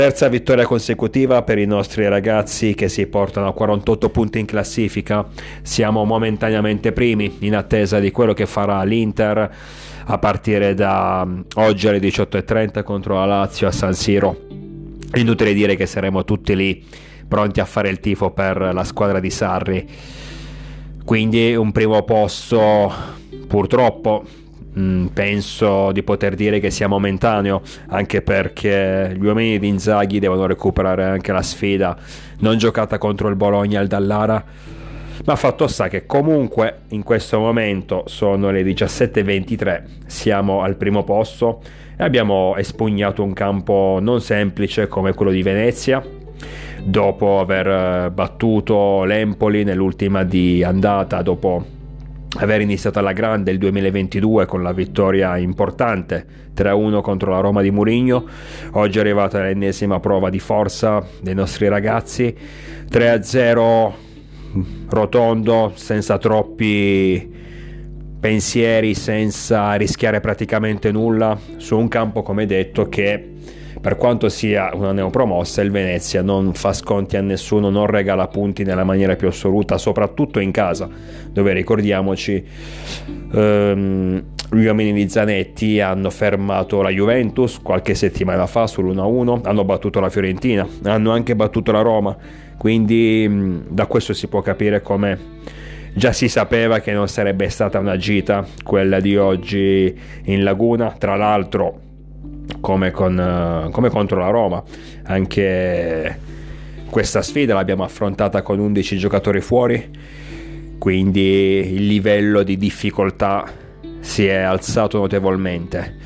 Terza vittoria consecutiva per i nostri ragazzi che si portano a 48 punti in classifica. Siamo momentaneamente primi in attesa di quello che farà l'Inter a partire da oggi alle 18.30 contro la Lazio a San Siro. Inutile dire che saremo tutti lì pronti a fare il tifo per la squadra di Sarri. Quindi un primo posto purtroppo Mm, penso di poter dire che sia momentaneo, anche perché gli uomini di Inzaghi devono recuperare anche la sfida non giocata contro il Bologna al Dallara. Ma fatto sta che comunque in questo momento sono le 17.23, siamo al primo posto e abbiamo espugnato un campo non semplice come quello di Venezia, dopo aver eh, battuto l'Empoli nell'ultima di andata, dopo aver iniziato alla grande il 2022 con la vittoria importante 3-1 contro la Roma di Murigno. Oggi è arrivata l'ennesima prova di forza dei nostri ragazzi. 3-0 rotondo, senza troppi pensieri, senza rischiare praticamente nulla su un campo come detto che per quanto sia una neopromossa, il Venezia non fa sconti a nessuno, non regala punti nella maniera più assoluta, soprattutto in casa, dove ricordiamoci ehm, gli uomini di Zanetti hanno fermato la Juventus qualche settimana fa sull'1-1, hanno battuto la Fiorentina, hanno anche battuto la Roma, quindi da questo si può capire come già si sapeva che non sarebbe stata una gita quella di oggi in Laguna, tra l'altro come, con, eh, come contro la Roma. Anche questa sfida l'abbiamo affrontata con 11 giocatori fuori, quindi il livello di difficoltà si è alzato notevolmente.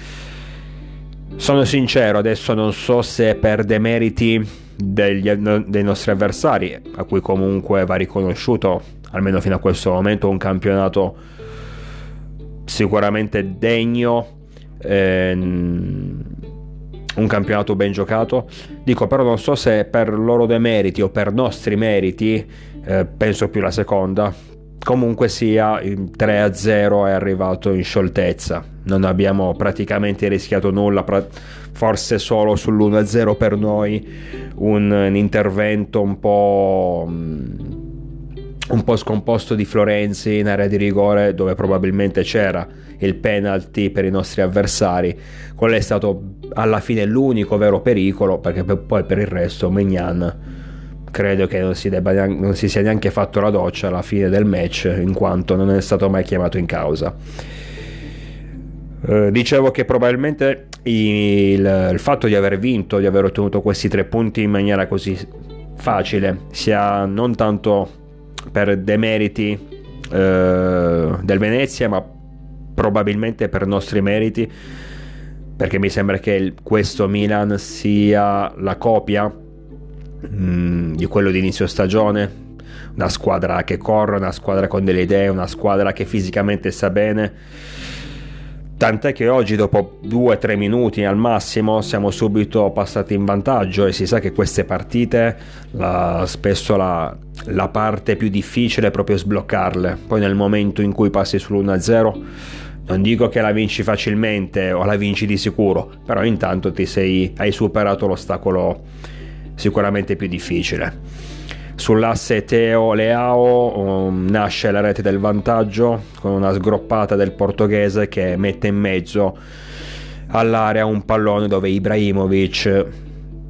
Sono sincero, adesso non so se per demeriti degli, dei nostri avversari, a cui comunque va riconosciuto, almeno fino a questo momento, un campionato sicuramente degno ehm, un campionato ben giocato. Dico però non so se per loro demeriti o per nostri meriti, eh, penso più la seconda. Comunque sia, il 3-0 è arrivato in scioltezza. Non abbiamo praticamente rischiato nulla, forse solo sull'1-0 per noi un, un intervento un po' un po' scomposto di Florenzi in area di rigore dove probabilmente c'era il penalty per i nostri avversari. Quello è stato alla fine l'unico vero pericolo perché poi per il resto Megnan credo che non si, neanche, non si sia neanche fatto la doccia alla fine del match in quanto non è stato mai chiamato in causa. Eh, dicevo che probabilmente il, il fatto di aver vinto di aver ottenuto questi tre punti in maniera così facile sia non tanto per demeriti eh, del Venezia, ma probabilmente per nostri meriti, perché mi sembra che il, questo Milan sia la copia mh, mm, di quello di inizio stagione, una squadra che corre, una squadra con delle idee, una squadra che fisicamente sta bene Tant'è che oggi, dopo 2-3 minuti al massimo, siamo subito passati in vantaggio e si sa che queste partite la, spesso la, la, parte più difficile è proprio sbloccarle. Poi nel momento in cui passi sull'1-0, non dico che la vinci facilmente o la vinci di sicuro, però intanto sei, hai superato l'ostacolo sicuramente più difficile. Sull'asse Teo Leao um, nasce la rete del vantaggio con una sgroppata del portoghese che mette in mezzo all'area un pallone dove Ibrahimovic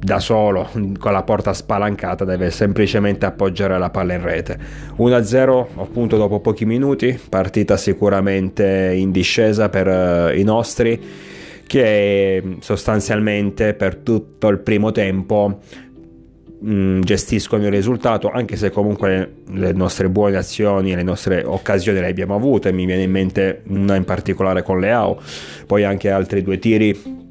da solo con la porta spalancata deve semplicemente appoggiare la palla in rete. 1-0 appunto dopo pochi minuti partita sicuramente in discesa per uh, i nostri che sostanzialmente per tutto il primo tempo mh, mm, gestiscono il risultato, anche se comunque le nostre buone azioni, le nostre occasioni le abbiamo avute, mi viene in mente una in particolare con Leao, poi anche altri due tiri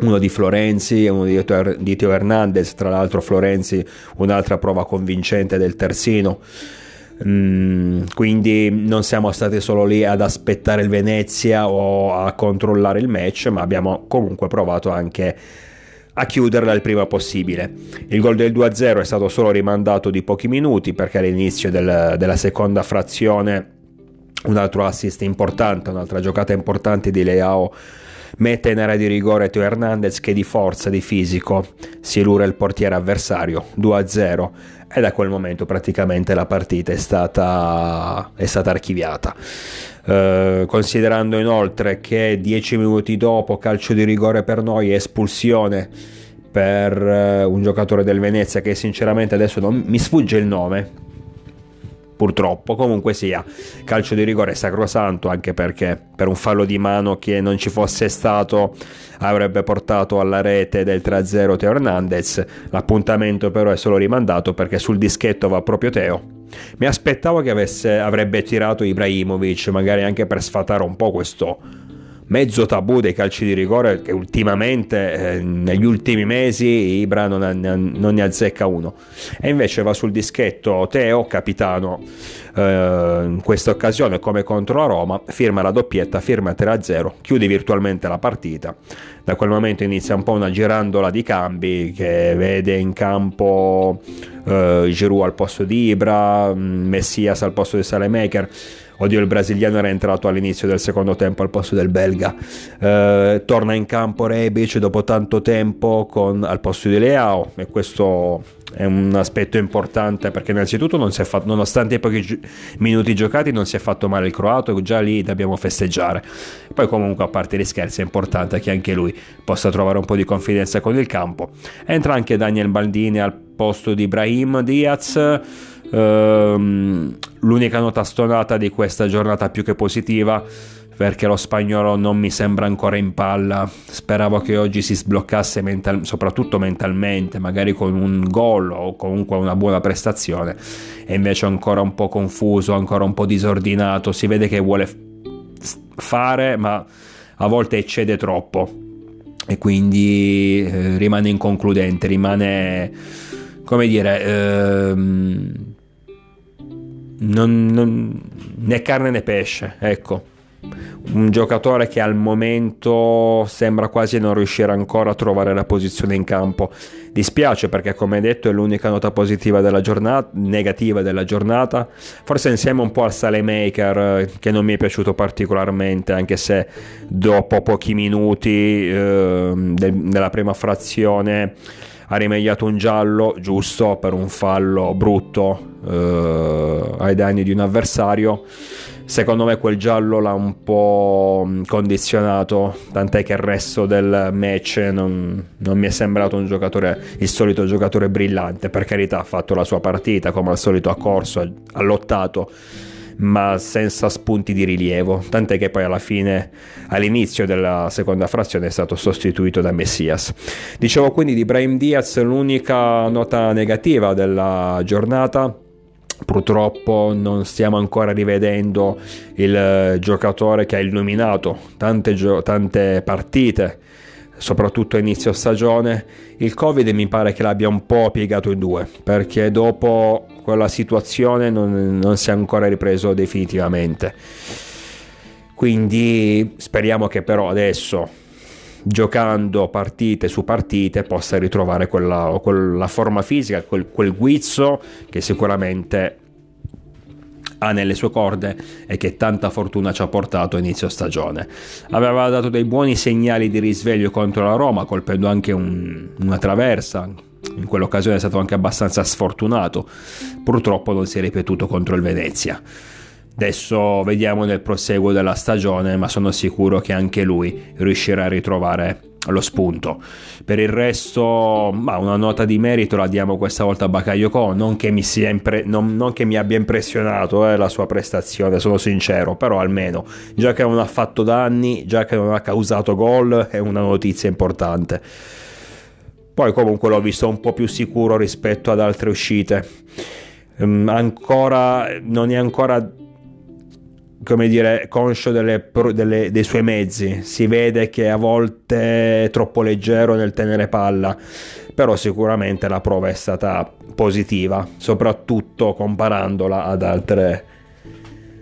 uno di Florenzi e uno di Teo, di Teo Hernandez, tra l'altro Florenzi un'altra prova convincente del terzino. Mm, quindi non siamo stati solo lì ad aspettare il Venezia o a controllare il match, ma abbiamo comunque provato anche a chiuderla il prima possibile. Il gol del 2-0 è stato solo rimandato di pochi minuti perché all'inizio del, della seconda frazione un altro assist importante, un'altra giocata importante di Leao mette in area di rigore Teo Hernandez che di forza, di fisico, si lura il portiere avversario 2-0 e da quel momento praticamente la partita è stata, è stata archiviata. Eh, considerando inoltre che 10 minuti dopo calcio di rigore per noi espulsione per eh, un giocatore del Venezia che sinceramente adesso non mi sfugge il nome purtroppo. Comunque sia, calcio di rigore sacrosanto anche perché per un fallo di mano che non ci fosse stato avrebbe portato alla rete del 3-0 Teo Hernandez. L'appuntamento però è solo rimandato perché sul dischetto va proprio Teo. Mi aspettavo che avesse, avrebbe tirato Ibrahimovic, magari anche per sfatare un po' questo mezzo tabù dei calci di rigore che ultimamente eh, negli ultimi mesi Ibra non, ha, non, ne azzecca uno. E invece va sul dischetto Teo capitano eh, in questa occasione come contro la Roma firma la doppietta firma 3-0 chiude virtualmente la partita. Da quel momento inizia un po' una girandola di cambi che vede in campo eh, Giroud al posto di Ibra Messias al posto di Salemaker Oddio, il brasiliano era entrato all'inizio del secondo tempo al posto del belga. Eh, torna in campo Rebic dopo tanto tempo con, al posto di Leao e questo è un aspetto importante perché innanzitutto non fatto, nonostante i pochi gi- minuti giocati non si è fatto male il croato, già lì dobbiamo festeggiare. Poi comunque a parte gli scherzi è importante che anche lui possa trovare un po' di confidenza con il campo. Entra anche Daniel Baldini al posto di Brahim Diaz Ehm, l'unica nota stonata di questa giornata più che positiva perché lo spagnolo non mi sembra ancora in palla. Speravo che oggi si sbloccasse mental- soprattutto mentalmente, magari con un gol o comunque una buona prestazione. E invece ancora un po' confuso, ancora un po' disordinato. Si vede che vuole fare, ma a volte eccede troppo. E quindi eh, rimane inconcludente, rimane come dire. Ehm, non, non, né carne né pesce, ecco. Un giocatore che al momento sembra quasi non riuscire ancora a trovare la posizione in campo. Dispiace perché, come detto, è l'unica nota positiva della giornata, negativa della giornata. Forse insieme un po' al Salemaker, che non mi è piaciuto particolarmente, anche se dopo pochi minuti eh, della prima frazione ha rimediato un giallo giusto per un fallo brutto eh, ai danni di un avversario. Secondo me quel giallo l'ha un po' condizionato, tant'è che il resto del match non, non mi è sembrato un giocatore, il solito giocatore brillante. Per carità, ha fatto la sua partita, come al solito ha corso, ha lottato ma senza spunti di rilievo, tant'è che poi alla fine, all'inizio della seconda frazione, è stato sostituito da Messias. Dicevo quindi di Brahim Diaz, l'unica nota negativa della giornata. Purtroppo non stiamo ancora rivedendo il giocatore che ha illuminato tante, gio- tante partite soprattutto a inizio stagione, il Covid mi pare che l'abbia un po' piegato in due, perché dopo quella situazione non, non si è ancora ripreso definitivamente. Quindi speriamo che però adesso, giocando partite su partite, possa ritrovare quella, quella forma fisica, quel, quel guizzo che sicuramente ha nelle sue corde e che tanta fortuna ci ha portato a inizio stagione. Aveva dato dei buoni segnali di risveglio contro la Roma, colpendo anche un, una traversa. In quell'occasione è stato anche abbastanza sfortunato. Purtroppo non si è ripetuto contro il Venezia. Adesso vediamo nel proseguo della stagione, ma sono sicuro che anche lui riuscirà a ritrovare lo spunto. Per il resto, ma una nota di merito la diamo questa volta a Bakayoko. Non che mi, impre- non, non che mi abbia impressionato eh, la sua prestazione, sono sincero, però almeno già che non ha fatto danni, già che non ha causato gol, è una notizia importante. Poi comunque l'ho visto un po' più sicuro rispetto ad altre uscite. Um, ancora non è ancora come dire, conscio delle, delle, dei suoi mezzi. Si vede che a volte è troppo leggero nel tenere palla, però sicuramente la prova è stata positiva, soprattutto comparandola ad altre,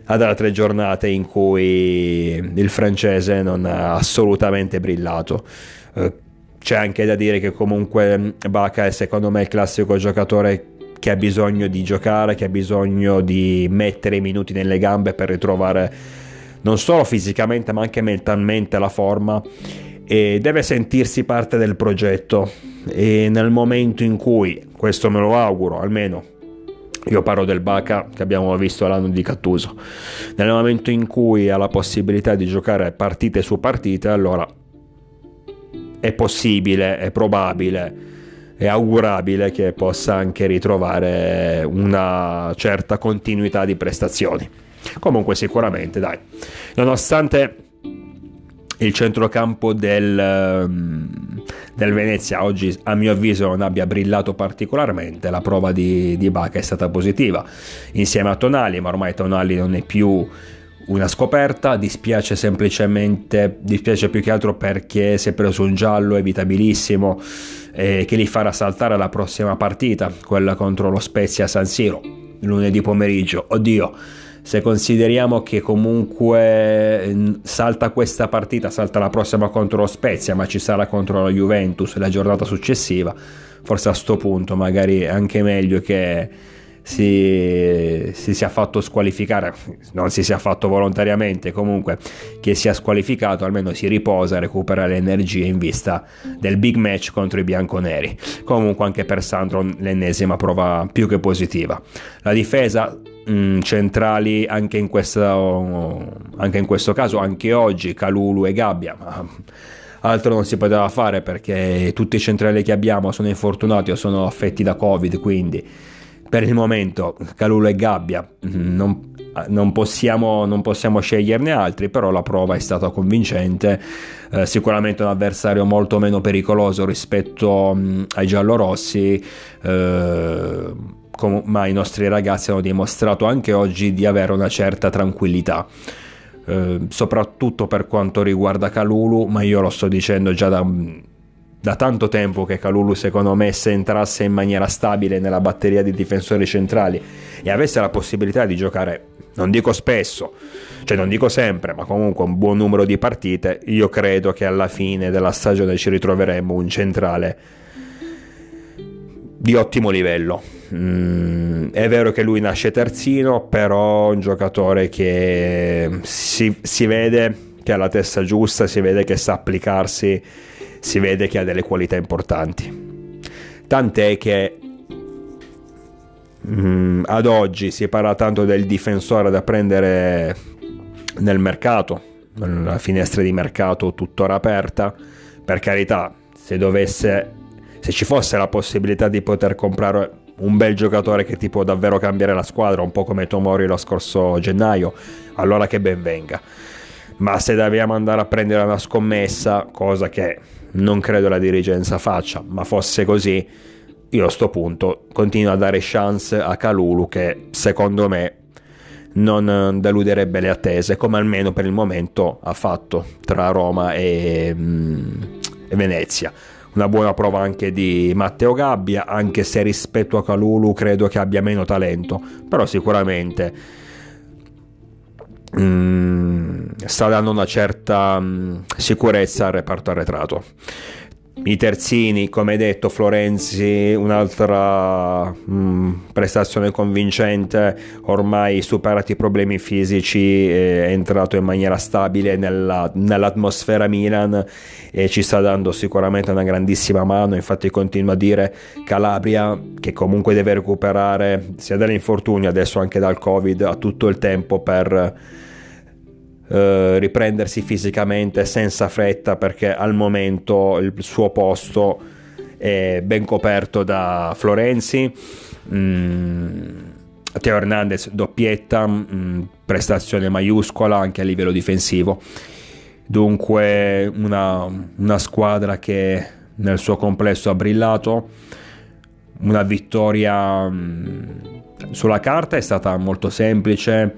ad altre giornate in cui il francese non ha assolutamente brillato. Eh, c'è anche da dire che comunque Baca è secondo me il classico giocatore che ha bisogno di giocare, che ha bisogno di mettere i minuti nelle gambe per ritrovare non solo fisicamente ma anche mentalmente la forma e deve sentirsi parte del progetto. E nel momento in cui, questo me lo auguro almeno, io parlo del Baca che abbiamo visto l'anno di Cattuso, nel momento in cui ha la possibilità di giocare partite su partite, allora è possibile, è probabile, è augurabile che possa anche ritrovare una certa continuità di prestazioni. Comunque sicuramente, dai, nonostante il centrocampo del, ehm, del, Venezia oggi a mio avviso non abbia brillato particolarmente la prova di, di Baca è stata positiva insieme a Tonali ma ormai Tonali non è più una scoperta dispiace semplicemente dispiace più che altro perché si è preso un giallo evitabilissimo eh, che li farà saltare la prossima partita quella contro lo Spezia San Siro lunedì pomeriggio. Oddio se consideriamo che comunque salta questa partita, salta la prossima contro lo Spezia, ma ci sarà contro la Juventus la giornata successiva, forse a sto punto magari è anche meglio che si, si, sia fatto squalificare, non si sia fatto volontariamente, comunque che sia squalificato, almeno si riposa, recupera le energie in vista del big match contro i bianconeri. Comunque anche per Sandro l'ennesima prova più che positiva. La difesa mm, centrali anche in, questo, anche in questo caso, anche oggi, Calulu e Gabbia, ma altro non si poteva fare perché tutti i centrali che abbiamo sono infortunati o sono affetti da Covid, quindi per il momento Calulu e Gabbia mm, non, non, possiamo, non possiamo sceglierne altri, però la prova è stata convincente, eh, sicuramente un avversario molto meno pericoloso rispetto mh, mm, ai giallorossi. Eh, ma i nostri ragazzi hanno dimostrato anche oggi di avere una certa tranquillità. Eh, soprattutto per quanto riguarda Calulu, ma io lo sto dicendo già da, da tanto tempo che Calulu secondo me se entrasse in maniera stabile nella batteria di difensori centrali e avesse la possibilità di giocare, non dico spesso, cioè non dico sempre, ma comunque un buon numero di partite, io credo che alla fine della stagione ci ritroveremo un centrale di ottimo livello. Mm, è vero che lui nasce terzino, però un giocatore che si, si, vede che ha la testa giusta, si vede che sa applicarsi, si vede che ha delle qualità importanti. Tant'è che mm, ad oggi si parla tanto del difensore da prendere nel mercato, la finestra di mercato tuttora aperta. Per carità, se dovesse se ci fosse la possibilità di poter comprare un bel giocatore che ti può davvero cambiare la squadra, un po' come Tomori lo scorso gennaio, allora che ben venga. Ma se dobbiamo andare a prendere una scommessa, cosa che non credo la dirigenza faccia, ma fosse così, io a sto punto continuo a dare chance a Calulu che secondo me non deluderebbe le attese, come almeno per il momento ha fatto tra Roma e, mm, e Venezia. Una buona prova anche di Matteo Gabbia, anche se rispetto a Calulu credo che abbia meno talento, però sicuramente mm, sta dando una certa mm, sicurezza al reparto arretrato. I terzini, come detto, Florenzi, un'altra mh, mm, prestazione convincente, ormai superati i problemi fisici, è entrato in maniera stabile nella, nell'atmosfera Milan e ci sta dando sicuramente una grandissima mano, infatti continua a dire Calabria che comunque deve recuperare sia dall'infortunio, adesso anche dal Covid, ha tutto il tempo per eh, riprendersi fisicamente senza fretta perché al momento il suo posto è ben coperto da Florenzi. Mm, Teo Hernandez doppietta, mm, prestazione maiuscola anche a livello difensivo. Dunque una, una squadra che nel suo complesso ha brillato, una vittoria mm, sulla carta è stata molto semplice,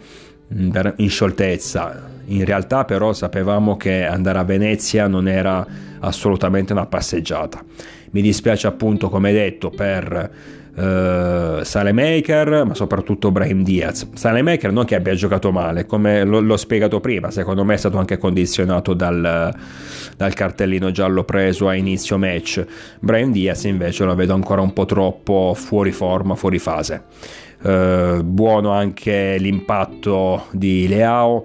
in scioltezza, in realtà però sapevamo che andare a Venezia non era assolutamente una passeggiata. Mi dispiace appunto, come detto, per Uh, Salemaker, ma soprattutto Brahim Diaz. Salemaker non che abbia giocato male, come l- l'ho spiegato prima, secondo me è stato anche condizionato dal, dal, cartellino giallo preso a inizio match. Brahim Diaz invece lo vedo ancora un po' troppo fuori forma, fuori fase. Uh, buono anche l'impatto di Leao.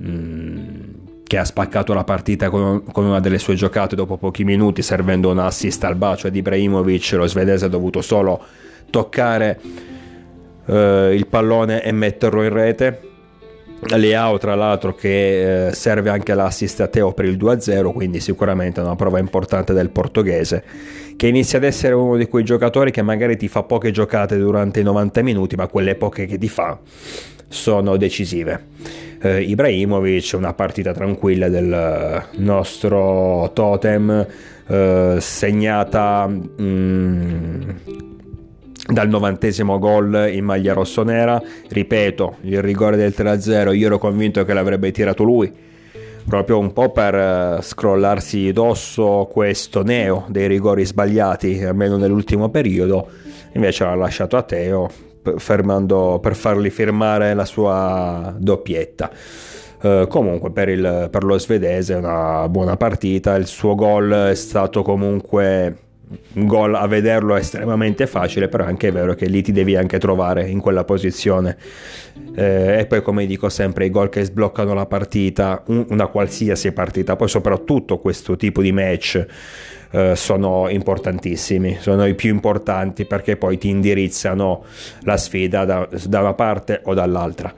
Mm che ha spaccato la partita con, una delle sue giocate dopo pochi minuti servendo un assist al bacio di Ibrahimovic. Lo svedese ha dovuto solo toccare eh, il pallone e metterlo in rete. Leao tra l'altro che eh, serve anche l'assist a Teo per il 2-0 quindi sicuramente una prova importante del portoghese che inizia ad essere uno di quei giocatori che magari ti fa poche giocate durante i 90 minuti ma quelle poche che ti fa sono decisive eh, Ibrahimovic, una partita tranquilla del nostro totem, eh, segnata mm, dal novantesimo gol in maglia rossonera. Ripeto, il rigore del 3-0, io ero convinto che l'avrebbe tirato lui proprio un po' per eh, scrollarsi dosso questo neo dei rigori sbagliati, almeno nell'ultimo periodo, invece l'ha lasciato a Teo fermando, per fargli firmare la sua doppietta. Uh, comunque per, il, per, lo svedese è una buona partita, il suo gol è stato comunque un gol a vederlo estremamente facile, però è anche vero che lì ti devi anche trovare in quella posizione. Eh, e poi come dico sempre i gol che sbloccano la partita, un, una qualsiasi partita, poi soprattutto questo tipo di match eh, sono importantissimi, sono i più importanti perché poi ti indirizzano la sfida da, da una parte o dall'altra.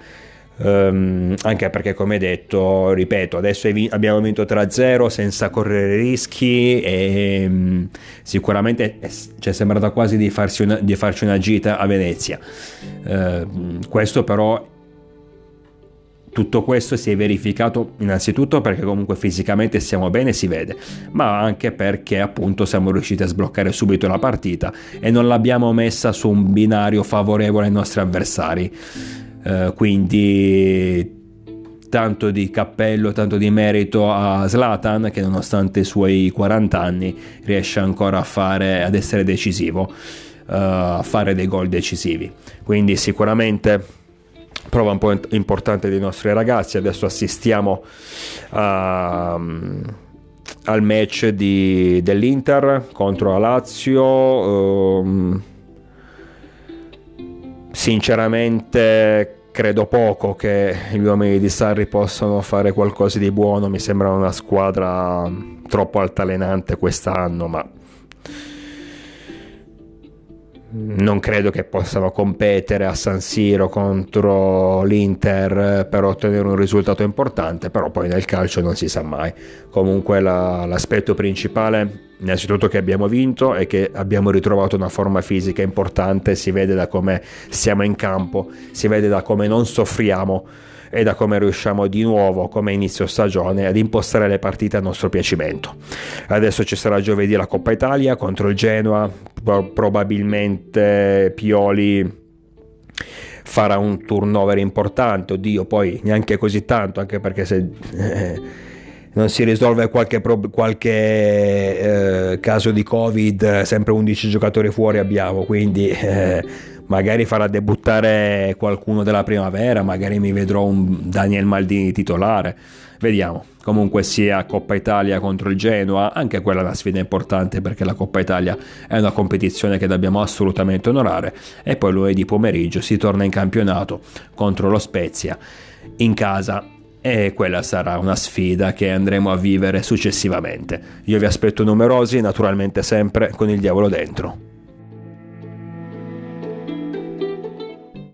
Um, anche perché come detto ripeto adesso abbiamo vinto 3-0 senza correre rischi e um, sicuramente ci è sembrata quasi di, una, di, farci una gita a Venezia uh, questo però tutto questo si è verificato innanzitutto perché comunque fisicamente stiamo bene, si vede, ma anche perché appunto siamo riusciti a sbloccare subito la partita e non l'abbiamo messa su un binario favorevole ai nostri avversari. Eh, quindi tanto di cappello, tanto di merito a Zlatan che nonostante i suoi 40 anni riesce ancora a fare, ad essere decisivo, uh, a fare dei gol decisivi. Quindi sicuramente prova un po' importante dei nostri ragazzi. Adesso assistiamo a, al match di, dell'Inter contro la Lazio. Um, sinceramente credo poco che gli uomini di Sarri possano fare qualcosa di buono. Mi sembra una squadra troppo altalenante quest'anno, ma non credo che possano competere a San Siro contro l'Inter per ottenere un risultato importante, però poi nel calcio non si sa mai. Comunque la, l'aspetto principale, innanzitutto che abbiamo vinto e che abbiamo ritrovato una forma fisica importante, si vede da come siamo in campo, si vede da come non soffriamo e da come riusciamo di nuovo, come inizio stagione, ad impostare le partite a nostro piacimento. Adesso ci sarà giovedì la Coppa Italia contro il Genoa, probabilmente Pioli farà un turnover importante, oddio poi neanche così tanto, anche perché se... Non si risolve qualche, qualche eh, caso di covid sempre 11 giocatori fuori abbiamo quindi eh, magari farà debuttare qualcuno della primavera, magari mi vedrò un Daniel Maldini titolare. Vediamo. Comunque sia Coppa Italia contro il Genoa, anche quella è una sfida importante perché la Coppa Italia è una competizione che dobbiamo assolutamente onorare e poi lunedì pomeriggio si torna in campionato contro lo Spezia in casa e quella sarà una sfida che andremo a vivere successivamente. Io vi aspetto numerosi, naturalmente sempre con il diavolo dentro.